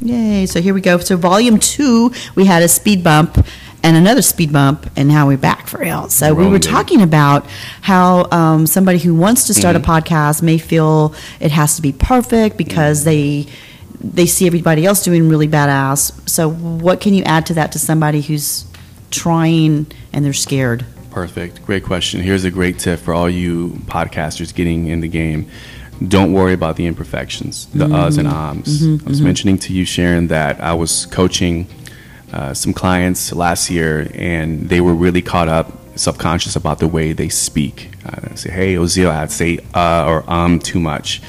Yay! So here we go. So volume two, we had a speed bump and another speed bump, and now we're back for real. So we were talking about how um, somebody who wants to start Mm-hmm. a podcast may feel it has to be perfect because they they see everybody else doing really badass. So what can you add to that to somebody who's trying and they're scared? Perfect. Great question. Here's a great tip for all you podcasters getting in the game. Don't worry about the imperfections, the uhs and ums. I was mentioning to you, Sharon, that I was coaching uh, some clients last year, and they were really caught up, subconscious about the way they speak. Uh, I say, "Hey, Ozeal," I'd say "uh" or "um" too much.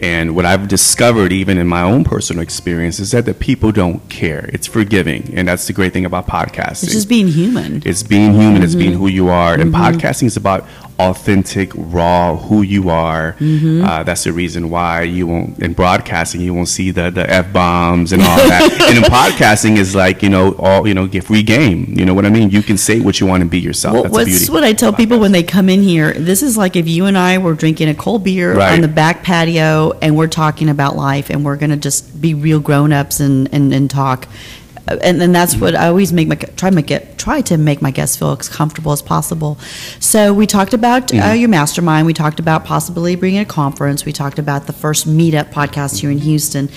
And what I've discovered, even in my own personal experience, is that the people don't care. It's forgiving, and that's the great thing about podcasting. It's just being human. It's being human. It's being mm-hmm. who you are. And mm-hmm. podcasting is about authentic, raw, who you are. Mm-hmm. Uh, that's the reason why you won't in broadcasting you won't see the the f bombs and all that. and in podcasting is like you know all you know get free game. You know what I mean? You can say what you want and be yourself. Well, that's the what's beauty. what I tell people when they come in here? This is like if you and I were drinking a cold beer Right. on the back patio and we're talking about life and we're going to just be real grown ups and, and, and talk. Uh, And, and that's what I always make my try to make it try to make my guests feel as comfortable as possible. So we talked about uh, Mm-hmm. your mastermind. We talked about possibly bringing a conference. We talked about the first meetup podcast here in Houston.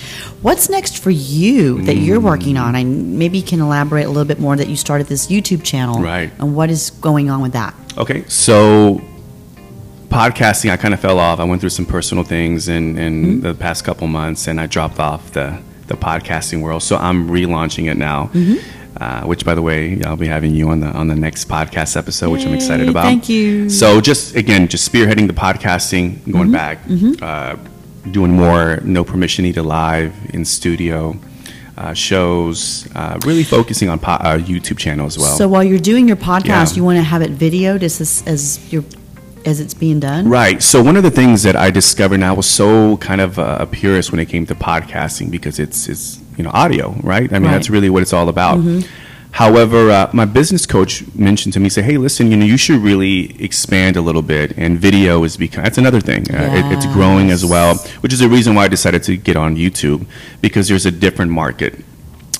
What's next for you that you're Mm. working on? I maybe you can elaborate a little bit more that you started this YouTube channel Right. and what is going on with that? Okay, so podcasting, I kind of fell off. I went through some personal things in, in the past couple months, and I dropped off the, the podcasting world. So I'm relaunching it now. Uh, which, by the way, I'll be having you on the on the next podcast episode, which I'm excited about. thank you. So, just again, just spearheading the podcasting, going back, uh, doing more no permission needed live in studio uh, shows, uh, really focusing on po- uh, YouTube channel as well. So while you're doing your podcast, Yeah. you want to have it videoed as as your as it's being done. Right. So one of the things that I discovered, and I was so kind of uh, a purist when it came to podcasting because it's it's you know audio, right? I mean Right. that's really what it's all about. However, uh, my business coach mentioned to me, say, "Hey, listen, you know, you should really expand a little bit, and video is become that's another thing. Uh, it, it's growing as well, which is the reason why I decided to get on YouTube because there's a different market.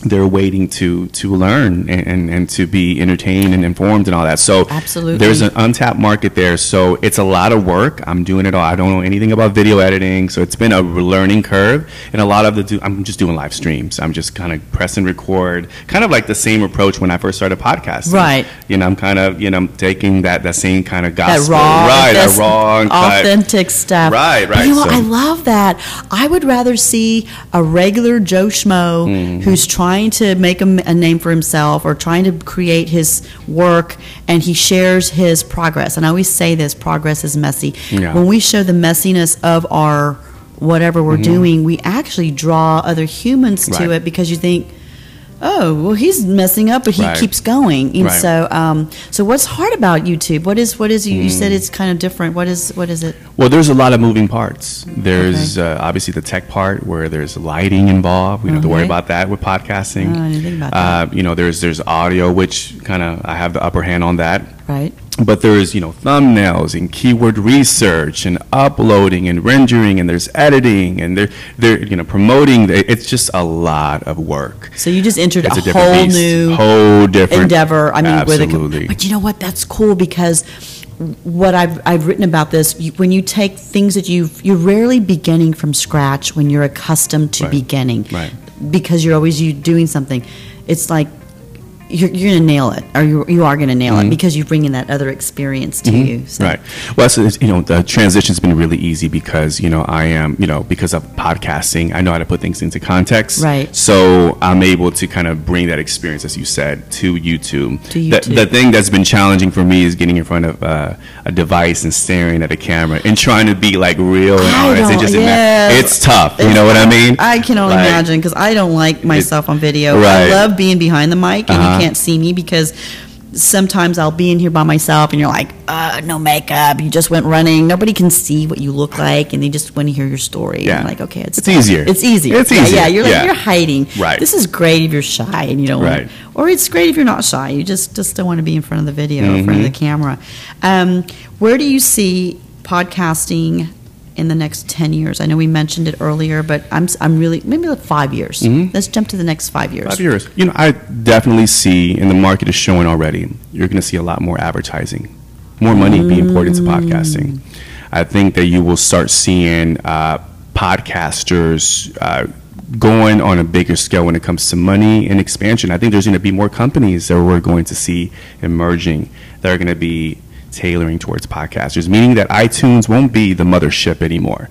They're waiting to to learn and, and, and to be entertained and informed and all that. So Absolutely. there's an untapped market there. So it's a lot of work. I'm doing it all. I don't know anything about video editing, so it's been a learning curve. And a lot of the do, I'm just doing live streams. I'm just kind of press and record, kind of like the same approach when I first started podcasting. Right. You know, I'm kind of you know taking that that same kind of That gospel, raw, right? That raw, and cut. authentic stuff. Right, But right, You know, so- I love that. I would rather see a regular Joe Schmo Mm-hmm. who's trying to make a, a name for himself or trying to create his work, and he shares his progress. And I always say this: progress is messy. Yeah. When we show the messiness of our whatever we're doing, we actually draw other humans to Mm-hmm. It because you think. Oh well, he's messing up, but he Right. keeps going. And Right. so, um, so what's hard about YouTube? What is what is you, you said Mm. it's kind of different. What is what is it? Well, there's a lot of moving parts. There's uh, obviously the tech part where there's lighting involved. We don't have to worry about that with podcasting. Oh, I didn't think about Uh, you know, there's there's audio, which kind of I have the upper hand on that. Right. But there's you know thumbnails and keyword research and uploading and rendering and there's editing and they're they're you know promoting. It's just a lot of work. So you just entered It's a, a, whole beast. new whole different endeavor. I mean, absolutely. with a, but you know what? That's cool because what I've I've written about this. You, when you take things that you've you're rarely beginning from scratch when you're accustomed to Right. beginning, Right. Because you're always you doing something. It's like. You're, you're going to nail it, or you, you are going to nail it because you bring in that other experience to you. So. Mm-hmm. Right. Well, so it's, you know, the transition's been really easy because you know I am you know because of podcasting, I know how to put things into context. Right. So I'm able to kind of bring that experience, as you said, to YouTube. To The, YouTube. the thing that's been challenging for me is getting in front of uh, a device and staring at a camera and trying to be like real and I honest. It just yes. it's tough. You know what I mean? I can only Like, imagine because I don't like myself on video. Right. I love being behind the mic and Uh-huh. you can't see me because sometimes I'll be in here by myself and you're like, uh, no makeup, you just went running. Nobody can see what you look like and they just want to hear your story. Yeah. I'm like, okay, it's It's easier. It's easier. It's Yeah, easier. Yeah, you're like Yeah. you're hiding. Right. This is great if you're shy and you don't Right. want or it's great if you're not shy. You just just don't want to be in front of the video, in front of the Mm-hmm. camera. Um, where do you see podcasting in the next 10 years? I know we mentioned it earlier, but I'm, I'm really, maybe like five years. Let's jump to the next five years. Five years. You know, I definitely see, and the market is showing already, you're going to see a lot more advertising, more money being poured into podcasting. I think that you will start seeing uh, podcasters uh, going on a bigger scale when it comes to money and expansion. I think there's going to be more companies that we're going to see emerging that are going to be tailoring towards podcasters, meaning that iTunes won't be the mothership anymore.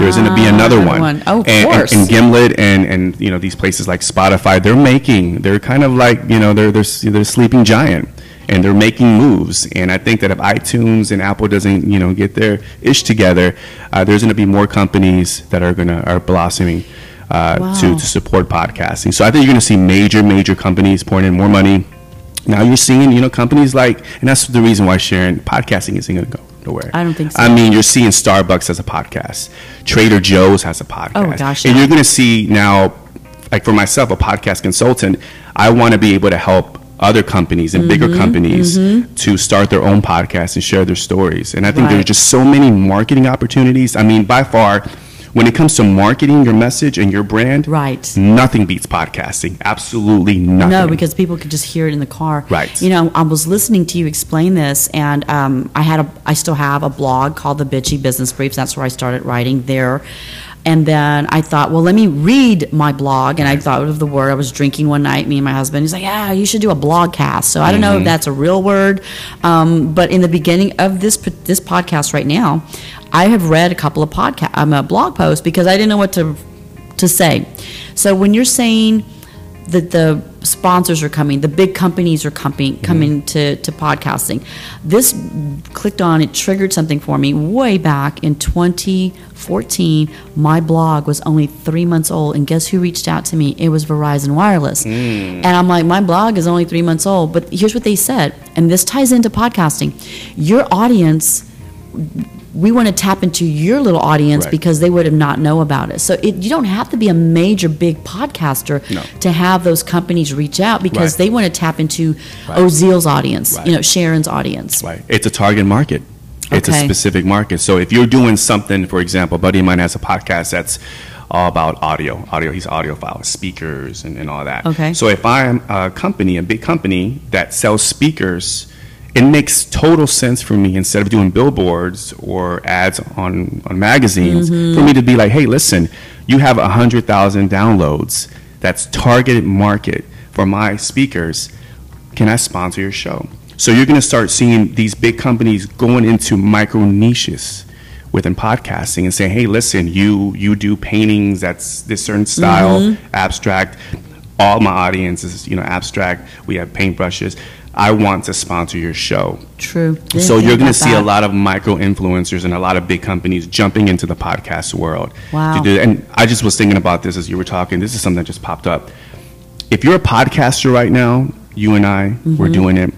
there's going to be Ah, another one. one. Oh, of and, and- course. and Gimlet and and you know these places like Spotify, they're making they're kind of like you know they're they're they're sleeping giant, and they're making moves. And I think that if iTunes and Apple doesn't you know get their ish together, uh, there's going to be more companies that are going to are blossoming. Uh, Wow. to, to support podcasting, so I think you're going to see major, major companies pouring in more money. Now you're seeing, you know, companies like, and that's the reason why sharing podcasting isn't going to go nowhere. I don't think so. I mean, you're seeing Starbucks has a podcast, Trader Joe's has a podcast. Oh, gosh, And yeah. you're going to see now, like for myself, a podcast consultant, I want to be able to help other companies and Mm-hmm, bigger companies to start their own podcasts and share their stories. And I think Right. there's just so many marketing opportunities. I mean, by far, when it comes to marketing your message and your brand, Right. nothing beats podcasting. Absolutely nothing. No, because people could just hear it in the car. Right. You know, I was listening to you explain this, and um, I had a, I still have a blog called the Bitchy Business Briefs. That's where I started writing there. And then I thought, well, let me read my blog. And I thought of the word. I was drinking one night, me and my husband. He's like, yeah, you should do a blog blogcast. So I don't know if that's a real word. Um, but in the beginning of this this podcast right now, I have read a couple of podcast um, uh, blog posts because I didn't know what to to say. So when you're saying that the sponsors are coming, the big companies are coming mm-hmm. coming to, to podcasting. This clicked on, it triggered something for me way back in 2014. My blog was only three months old, and guess who reached out to me? It was Verizon Wireless. Hmm. And I'm like, my blog is only three months old, but here's what they said, and this ties into podcasting. Your audience we want to tap into your little audience Right. because they would have not know about it. So it, you don't have to be a major big podcaster No. to have those companies reach out because Right. they want to tap into Right. Ozeal's audience, you know, Sharon's audience. Right. It's a target market. It's a specific market. So if you're doing something, for example, a buddy of mine has a podcast that's all about audio. Audio. He's audiophile, speakers, and, and all that. Okay. So if I'm a company, a big company that sells speakers, it makes total sense for me instead of doing billboards or ads on, on magazines Mm-hmm. for me to be like, hey, listen, you have 100,000 downloads. That's targeted market for my speakers can I sponsor your show? So you're going to start seeing these big companies going into micro niches within podcasting and saying, "Hey, listen, you you do paintings that's this certain style, Mm-hmm. abstract. All my audience is you know abstract. We have paintbrushes. I want to sponsor your show." True. Didn't So you're going to see a lot of micro influencers and a lot of big companies jumping into the podcast world. Wow. Do, and I just was thinking about this as you were talking. This is something that just popped up. If you're a podcaster right now, you and I, we're Mm-hmm. doing it.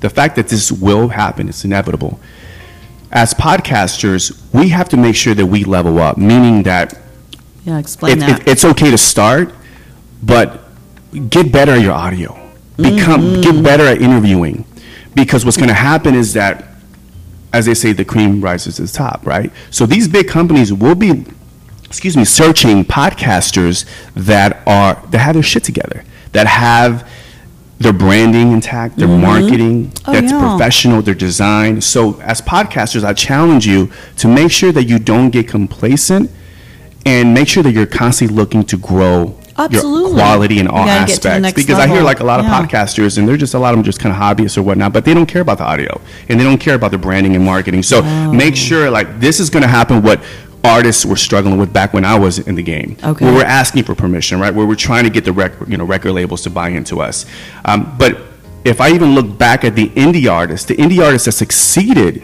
The fact that this will happen, it's inevitable. As podcasters, we have to make sure that we level up, meaning that Yeah, explain it, that. it, it's okay to start, but get better at your audio. Become Mm-hmm. get better at interviewing, because what's going to happen is that, as they say, the cream rises to the top, right? So these big companies will be, excuse me, searching podcasters that are that have their shit together, that have their branding intact, their marketing Oh, that's yeah. professional, their design. So as podcasters, I challenge you to make sure that you don't get complacent and make sure that you're constantly looking to grow Absolutely. your quality in all gotta get to the aspects. Because I hear like a lot of Yeah. podcasters, and they're just a lot of them just kind of hobbyists or whatnot, but they don't care about the audio and they don't care about the branding and marketing. So Oh. make sure like this is going to happen. What artists were struggling with back when I was in the game, Okay. where we're asking for permission, right? Where we're trying to get the rec- you know record labels to buy into us. Um, but if I even look back at the indie artists, the indie artists that succeeded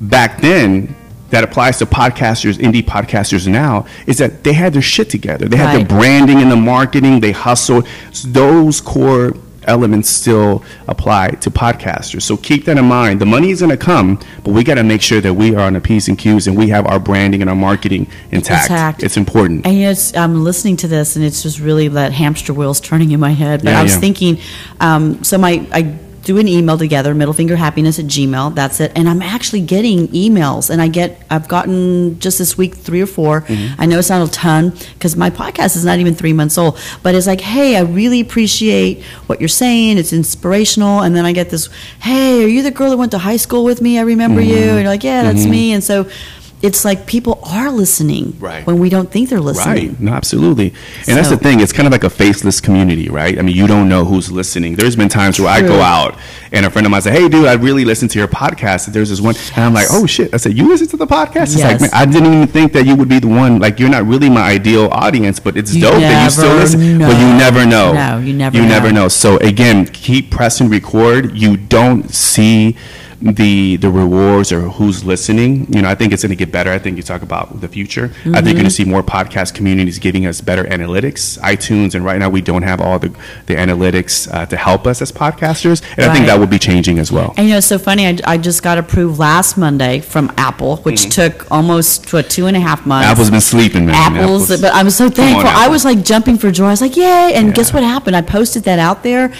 back then. That applies to podcasters, indie podcasters now, is that they had their shit together. They had Right. the branding and the marketing. They hustled. So those core elements still apply to podcasters. So keep that in mind. The money is going to come, but we got to make sure that we are on the P's and Q's and we have our branding and our marketing intact. Intact. It's important. And it's, I'm listening to this, and it's just really that hamster wheels turning in my head. But Yeah, I was yeah. thinking, um, so my I do an email together, middlefingerhappiness at gmail. That's it. And I'm actually getting emails, and I get, I've gotten just this week three or 4 Mm-hmm. I know it's not a ton because my podcast is not even three months old, but it's like, hey, I really appreciate what you're saying. It's inspirational. And then I get this, hey, are you the girl that went to high school with me? I remember you. Mm-hmm. And you're like, yeah, that's me. And so it's like people are listening Right. when we don't think they're listening. Right. No, absolutely. And that's the thing. It's kind of like a faceless community, right? I mean, you don't know who's listening. There's been times where I go out and a friend of mine say, "Hey, dude, I really listened to your podcast." And there's this one, and I'm like, "Oh shit!" I said, "You listen to the podcast?" It's like, man, I didn't even think that you would be the one. Like, you're not really my ideal audience, but it's You dope that you still listen. know. But you never know. No, you never You know. never know. So again, keep pressing record. You don't see the the rewards or who's listening. You know, I think it's going to get better. I think you talk about the future. I think you're going to Mm-hmm. see more podcast communities giving us better analytics, iTunes, and right now we don't have all the the analytics uh, to help us as podcasters, and I think that will be changing as well. And you know, it's so funny. I, I just got approved last Monday from Apple, which took almost what two and a half months. Mm-hmm. Apple's been sleeping, man. Apples, but I'm so Come on, thankful. I was like jumping for joy. I was like, "Yay!" And guess what happened? I posted that out there,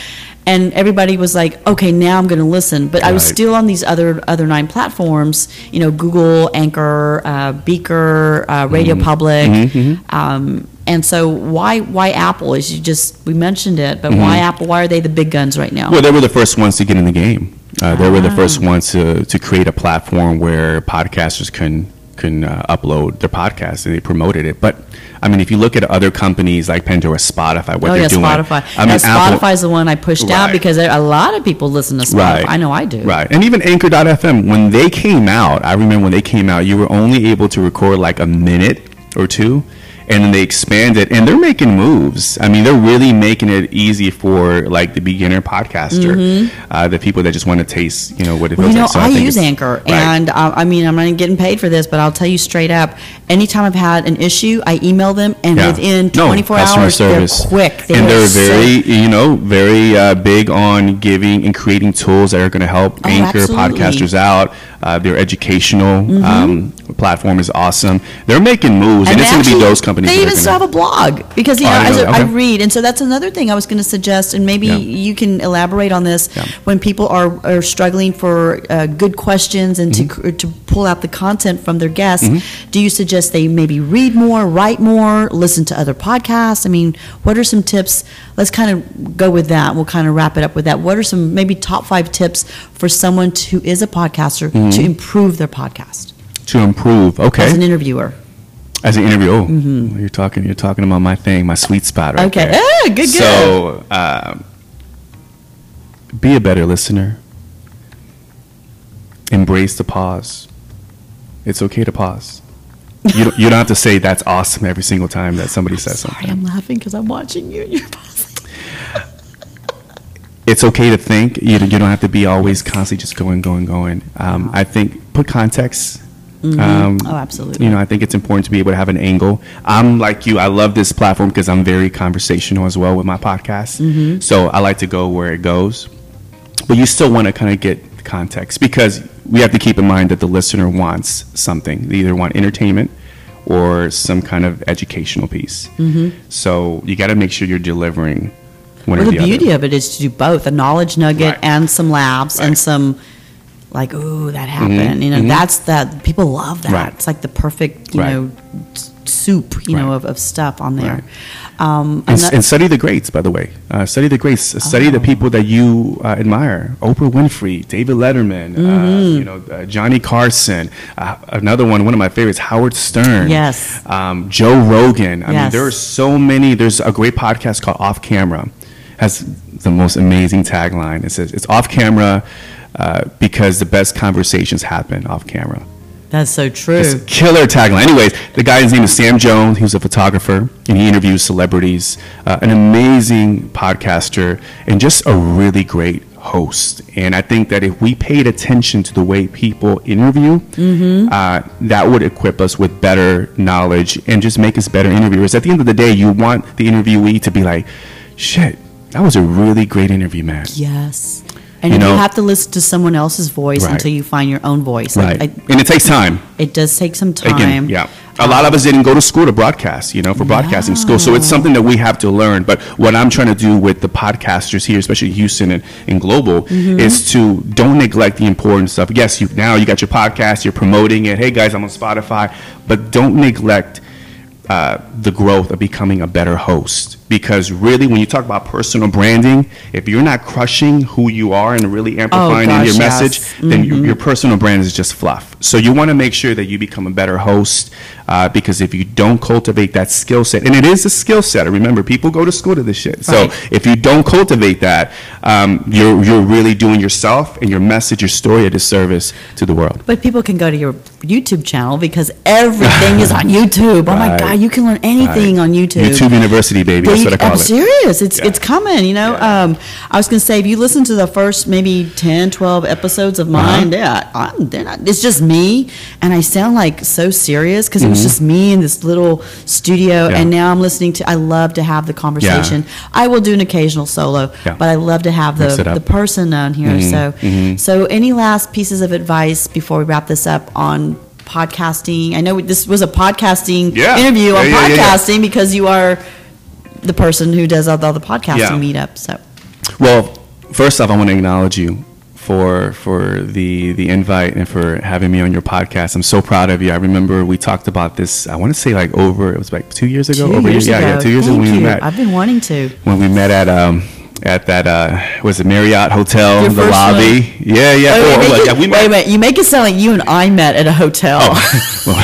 and everybody was like, "Okay, now I'm going to listen." But I was still on these other other nine platforms. You know, Google, Anchor, uh, Breaker, uh, Radio Mm-hmm. Public. Um, and so, why why Apple? Is you just we mentioned it, but why Apple? Why are they the big guns right now? Mm-hmm. Well, they were the first ones to get in the game. Uh, they were the Ah. first ones to, to create a platform where podcasters can can uh, upload their podcast and they promoted it. But I mean, if you look at other companies like Pandora, Spotify, what oh they're yeah, doing, Spotify. I mean, yeah, Spotify's the one I pushed out because a lot of people listen to Spotify. Right. I know I do. Right. And even Anchor.fm, when they came out, I remember when they came out, you were only able to record like a minute or two. And then they expand it and they're making moves. I mean, they're really making it easy for like the beginner podcaster, uh, the people that just want to taste, you know, what it Mm-hmm. Well, feels you know, like. So I, think use Anchor, right. and uh, I mean, I'm not getting paid for this, but I'll tell you straight up: anytime I've had an issue, I email them, and Yeah. within No, 24 customer hours, service. they're quick. They and they're very, you know, very uh, big on giving and creating tools that are going to help Oh, anchor absolutely. podcasters out. Uh, their educational um, platform is awesome. They're making moves, and, Mm-hmm. And it's going to be those companies. They even still have a blog because you Oh, know, I as I, know. I read, and so that's another thing I was going to suggest, and maybe Yeah. you can elaborate on this. Yeah. When people are, are struggling for uh, good questions and Mm-hmm. to to pull out the content from their guests, do you suggest they maybe read more, write more, listen to other podcasts? I mean, what are some tips? Let's kind of go with that. We'll kind of wrap it up with that. What are some maybe top five tips for someone who is a podcaster Mm-hmm. to improve their podcast to improve. Okay, as an interviewer? as an interviewer, Oh, you're talking. You're talking about my thing, my sweet spot, right Okay. there. Ah, good, good. So, um, be a better listener. Embrace the pause. It's okay to pause. You don't, you don't have to say that's awesome every single time that somebody says Sorry, something. I'm laughing because I'm watching you and you're pausing. It's okay to think. You, don't- you don't have to be always constantly just going, going, going. Um, I think put context. Um, Oh, absolutely. You know, I think it's important to be able to have an angle. I'm like you. I love this platform because I'm very conversational as well with my podcast. Mm-hmm. So I like to go where it goes. But you still want to kind of get context because we have to keep in mind that the listener wants something. They either want entertainment or some kind of educational piece. So you got to make sure you're delivering one Well, or the the, beauty other. of it is to do both a knowledge nugget Right. and some laughs and some, like, ooh, that happened. You know, that's that. People love that. Right. It's like the perfect, you Right. know, soup, you know, of, of stuff on there. Right. Um, And, and study the greats, by the way. Uh, study the greats. Study the Oh. people that you uh, admire. Oprah Winfrey, David Letterman, uh, Mm-hmm. you know, uh, Johnny Carson. Uh, another one, one of my favorites, Howard Stern. Yes. Um, Joe Rogan. I mean, there are so many. There's a great podcast called Off Camera. Has the most amazing tagline. It says it's off camera uh, because the best conversations happen off camera. that's so true. It's killer tagline. Anyways, the guy's name is Sam Jones. He was a photographer and he interviews celebrities. Uh, an amazing podcaster and just a really great host. And I think that if we paid attention to the way people interview, uh, that would equip us with better knowledge and just make us better interviewers. At the end of the day, you want the interviewee to be like, shit, that was a really great interview, man. yes. And you you, know, have to listen to someone else's voice Right. until you find your own voice. Right, I- and it takes time. it does take some time. Again, yeah. A lot of us didn't go to school to broadcast, you know, for broadcasting school. So it's something that we have to learn. But what I'm trying to do with the podcasters here, especially Houston and, and global, Mm-hmm. is to don't neglect the important stuff. Yes, you now you got your podcast, you're promoting it. Hey guys, I'm on Spotify, but don't neglect uh, the growth of becoming a better host. Because really, when you talk about personal branding, if you're not crushing who you are and really amplifying in gosh, your yes. message, then your, your personal brand is just fluff. So you want to make sure that you become a better host uh, because if you don't cultivate that skill set, and it is a skill set. Remember, people go to school to this shit. So Right. if you don't cultivate that, um, you're you're really doing yourself and your message, your story a disservice to the world. But people can go to your YouTube channel because everything is on YouTube. Oh my God, you can learn anything Right. on YouTube. YouTube University, baby. That's what I call I'm it. serious. It's Yeah. it's coming. You know, Yeah. um, I was going to say if you listen to the first maybe 10, 12 episodes of mine, yeah, I'm, they're not. It's just me, and I sound like so serious because it was just me in this little studio, Mm-hmm. Yeah. and now I'm listening to. I love to have the conversation. I will do an occasional solo, Yeah. but I love to have the the person on here. So, so any last pieces of advice before we wrap this up on? Podcasting. I know this was a podcasting Yeah. interview on Yeah, yeah, yeah, yeah. podcasting because you are the person who does all the podcasting Yeah. meetups. So Well, first off, I want to acknowledge you for for the the invite and for having me on your podcast. I'm so proud of you. I remember we talked about this. I want to say like over it was like two years ago. two over years year- ago. yeah, yeah, two years ago Thank when we met. I've been wanting to. when we met at um at that uh was it Marriott Hotel, Your the lobby. Yeah, yeah. Wait, Oh, wait, it- yeah, we wait a met. minute. You make it sound like you and I met at a hotel. Well,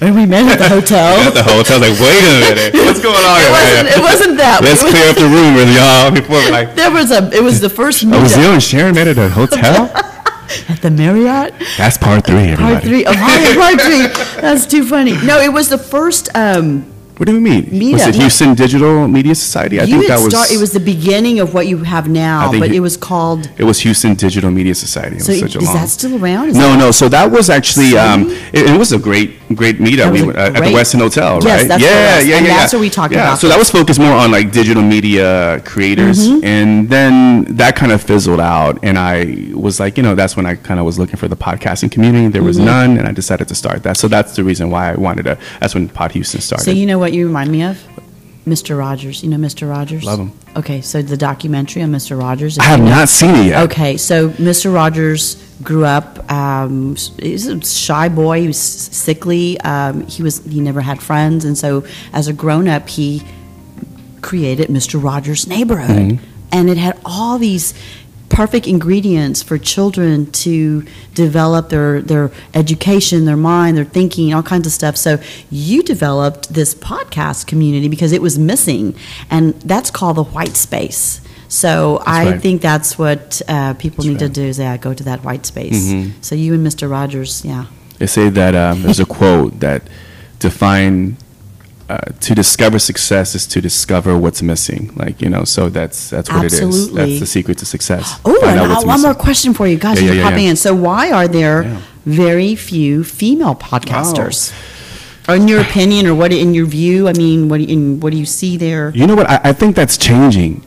and we met at the hotel. at the hotel, like, wait a minute, what's going on? it here? wasn't. It wasn't that. Let's was- clear up the rumors, y'all. Before we're like, There was a. It was the first oh, was you and Sharon met at a hotel? at the Marriott. That's part three, everybody. Part three. Oh, part three. That's too funny. No, it was the first. Um, What do we mean? Meet was it Houston Digital Media Society? I you think that was. start, It was the beginning of what you have now, but you- it was called. It was Houston Digital Media Society. It So was such a is long. that still around? Is no, no. So that was actually um, it, it was a great, great meetup. We went, uh, at the great- Westin Hotel, Yes, right? that's yeah, was. yeah, And yeah, that's yeah. what we talked yeah, about So that was focused more on like digital media creators, Mm-hmm. and then that kind of fizzled out. And I was like, you know, that's when I kind of was looking for the podcasting community. There was none, and I decided to start that. So that's the reason why I wanted to. That's when Pod Houston started. So you know what you remind me of? Mr. Rogers. You know Mr. Rogers? Love him. Okay, so the documentary on Mr. Rogers. I have you know- not seen it yet. Okay, so Mr. Rogers grew up. Um, he was a shy boy. He was sickly. Um, he was he never had friends, and so as a grown up, he created Mr. Rogers' Neighborhood, and it had all these perfect ingredients for children to develop their their education, their mind, their thinking, all kinds of stuff. So you developed this podcast community because it was missing, and that's called the white space. So I right. think that's what uh, people That's need to do is yeah, go to that white space. Mhm. So you and Mr. Rogers, yeah. They say that um, there's a quote that define uh, to discover success is to discover what's missing. Like you know, so that's that's what it is. That's the secret to success. Oh, and uh, one more question for you guys. Yeah, you're yeah, yeah, popping in. So why are there very few female podcasters? In your opinion, or what in your view? I mean, what do you, in, what do you see there? You know what? I, I think that's changing,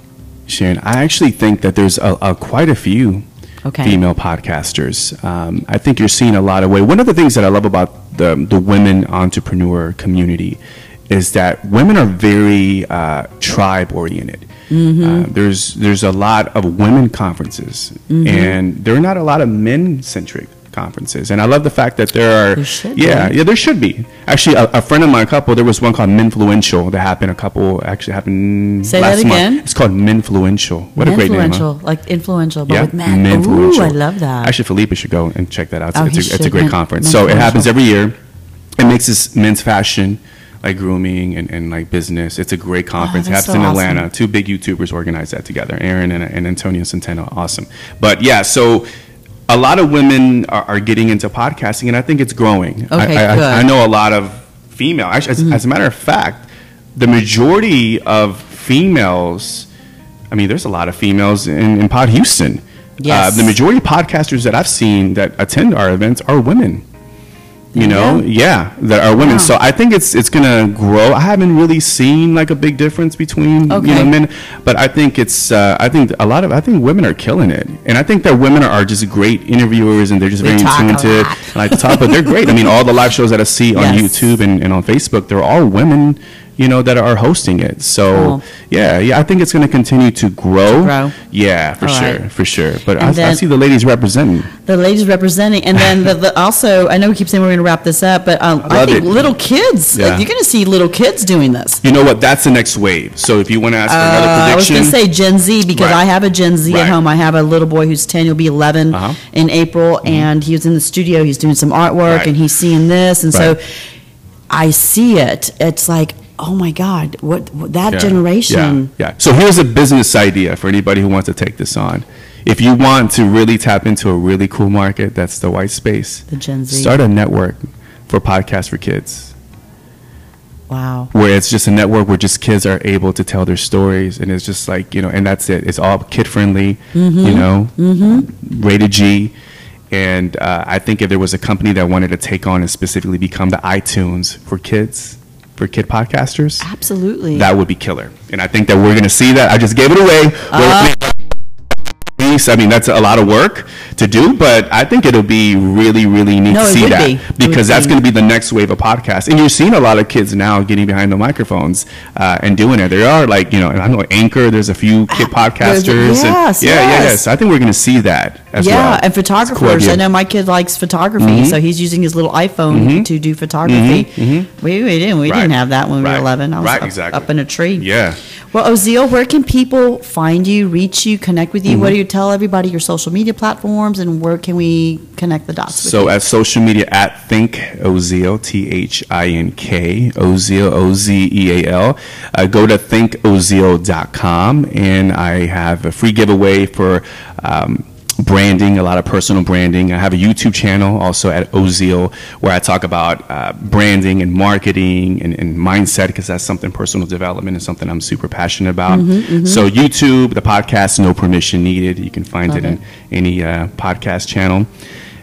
Sharon. I actually think that there's a, a quite a few Okay. female podcasters. Um, I think you're seeing a lot of way. One of the things that I love about the the women entrepreneur community is that women are very uh, tribe oriented. Mm-hmm. Uh, there's there's a lot of women conferences, Mm-hmm. and there are not a lot of men centric conferences. And I love the fact that there are. There yeah, be. yeah, there should be. Actually, a, a friend of mine, a couple. There was one called Menfluential that happened. A couple actually happened Say last that again? month. It's called Menfluential. What a great name! influential, Huh? like influential, but Yeah, with men. Menfluential. Ooh, I love that. Actually, Felipe should go and check that out. Oh, it's, a, it's a great conference. So it happens every year. It mixes men's fashion, like grooming and, and like business. It's a great conference. Oh, happens so in awesome. Atlanta. Two big YouTubers organize that together, Aaron and, and Antonio Centeno. Awesome. But yeah, so a lot of women are, are getting into podcasting, and I think it's growing. I- Okay, I, I, good. I know a lot of female. Actually, as, as a matter of fact, the majority of females. I mean, there's a lot of females in, in Pod Houston. Yes. Uh, the majority of podcasters that I've seen that attend our events are women. You know, yeah, that are women. Wow. So I think it's it's gonna grow. I haven't really seen like a big difference between you Okay. know men, but I think it's uh, I think a lot of I think women are killing it, and I think that women are just great interviewers and they're just They very intuitive and like to talk, but they're great. I mean, all the live shows that I see on YouTube and, and on Facebook, they're all women. You know that are hosting it. So Cool. yeah, yeah, I think it's going to continue to grow. To grow. Yeah, for All sure, right. for sure. But I, And I see the ladies representing. The ladies representing, and then the, the, also, I know we keep saying we're going to wrap this up, but um, I think it. little kids, Yeah. like, you're going to see little kids doing this. You know what? That's the next wave. So if you want to ask for another Uh, I was going to say Gen Z because Right. I have a Gen Z Right. at home. I have a little boy who's 10, he'll be 11 Uh-huh. in April, and he was in the studio, he's doing some artwork, and he's seeing this, and so I see it. It's like, oh my God, what, what that Yeah, generation. Yeah, yeah. So here's a business idea for anybody who wants to take this on. If you want to really tap into a really cool market, that's the white space. The Gen Z. Start a network for podcasts for kids, Wow. where it's just a network where just kids are able to tell their stories, and it's just like you know, and that's it. It's all kid friendly, Mm-hmm. you know, rated G. And uh, I think if there was a company that wanted to take on and specifically become the iTunes for kids, for kid podcasters, Absolutely. that would be killer. And I think that we're going to see that. I just gave it away. Uh. I mean, that's a lot of work to do, but I think it'll be really, really neat No, to see that be. Because that's be. going to be the next wave of podcasts. And you're seeing a lot of kids now getting behind the microphones uh, and doing it. There are like, you know, I know Anchor, there's a few kid podcasters. and, Ah, yes, yeah, yeah, yes. yes. I think we're going to see that as yeah, well. and cool photographers. Mm-hmm. I know my kid likes photography, so he's using his little iPhone to do photography. We, we didn't. We Mm-hmm. Right. didn't have that when we Right. were 11. I was Right, up, exactly. up in a tree. Yeah. Well, Ozeal, where can people find you, reach you, connect with you? What do you tell everybody your social media platforms, and where can we connect the dots with So you? at social media at Think Ozeal, T H I N K, Ozeal, O Z E A L. Uh, go to thinkozeal.com and I have a free giveaway for um, branding, a lot of personal branding. I have a YouTube channel also at Ozeal where I talk about uh, branding and marketing and, and mindset because that's something personal development is something I'm super passionate about. Mm-hmm, So YouTube, the podcast, no permission needed. You can find Love it in it. any uh, podcast channel.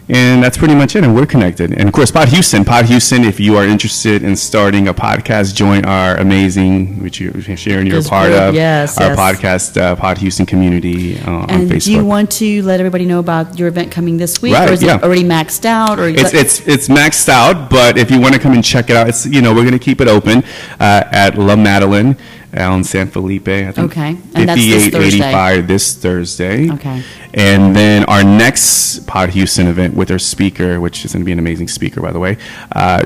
And that's pretty much it. And we're connected. And of course, Pod Houston. Pod Houston, if you are interested in starting a podcast, join our amazing, which you're sharing, you're a part of, yes, our yes. podcast, uh, Pod Houston community uh, on And Facebook. do you want to let everybody know about your event coming this week, Right, or is yeah. it already maxed out? Or it's, it's it's maxed out, but if you want to come and check it out, it's you know we're going to keep it open uh, at La Madeleine, San Felipe. I think Okay, and that's this Thursday. 5885 this Thursday. Okay. And then our next Pod Houston event with our speaker, which is going to be an amazing speaker, by the way, uh,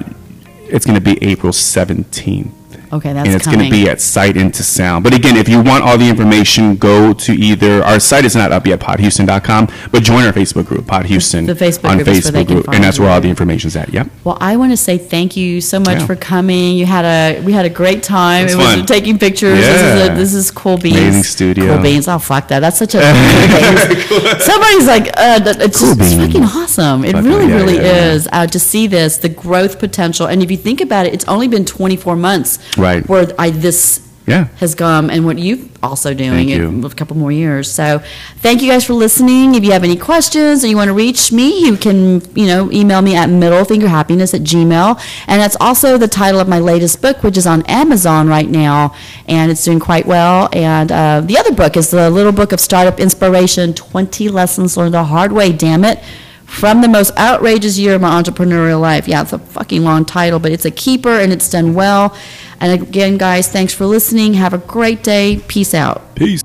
it's going to be April 17th. Okay, that's and it's going to be at Sight Into Sound. But again, if you want all the information, go to either our site is not up yet, podhouston.com, but join our Facebook group, Pod Houston, the Facebook on group is where they Facebook can group, find and that's where all you. the information's at. Yep. Well, I want to say thank you so much Yeah. for coming. You had a we had a great time. It was fun. taking pictures. This is Yeah. a, this is cool beans. Amazing studio. Cool beans. Oh fuck that. That's such a cool beans. Somebody's like, uh, it's Cool just it's beans. fucking awesome. It Fucking- really, yeah, really yeah, yeah. is. Uh, to see this, the growth potential, and if you think about it, it's only been 24 months. Right. Where I this Yeah. has come and what you've also doing you. in a couple more years. So thank you guys for listening. If you have any questions or you want to reach me, you can, you know, email me at middlefingerhappiness at gmail. And that's also the title of my latest book, which is on Amazon right now. And it's doing quite well. And uh, the other book is the little book of startup inspiration, 20 lessons learned the hard way, damn it. From the most outrageous year of my entrepreneurial life. Yeah, it's a fucking long title, but it's a keeper and it's done well. And again, guys, thanks for listening. Have a great day. Peace out. Peace.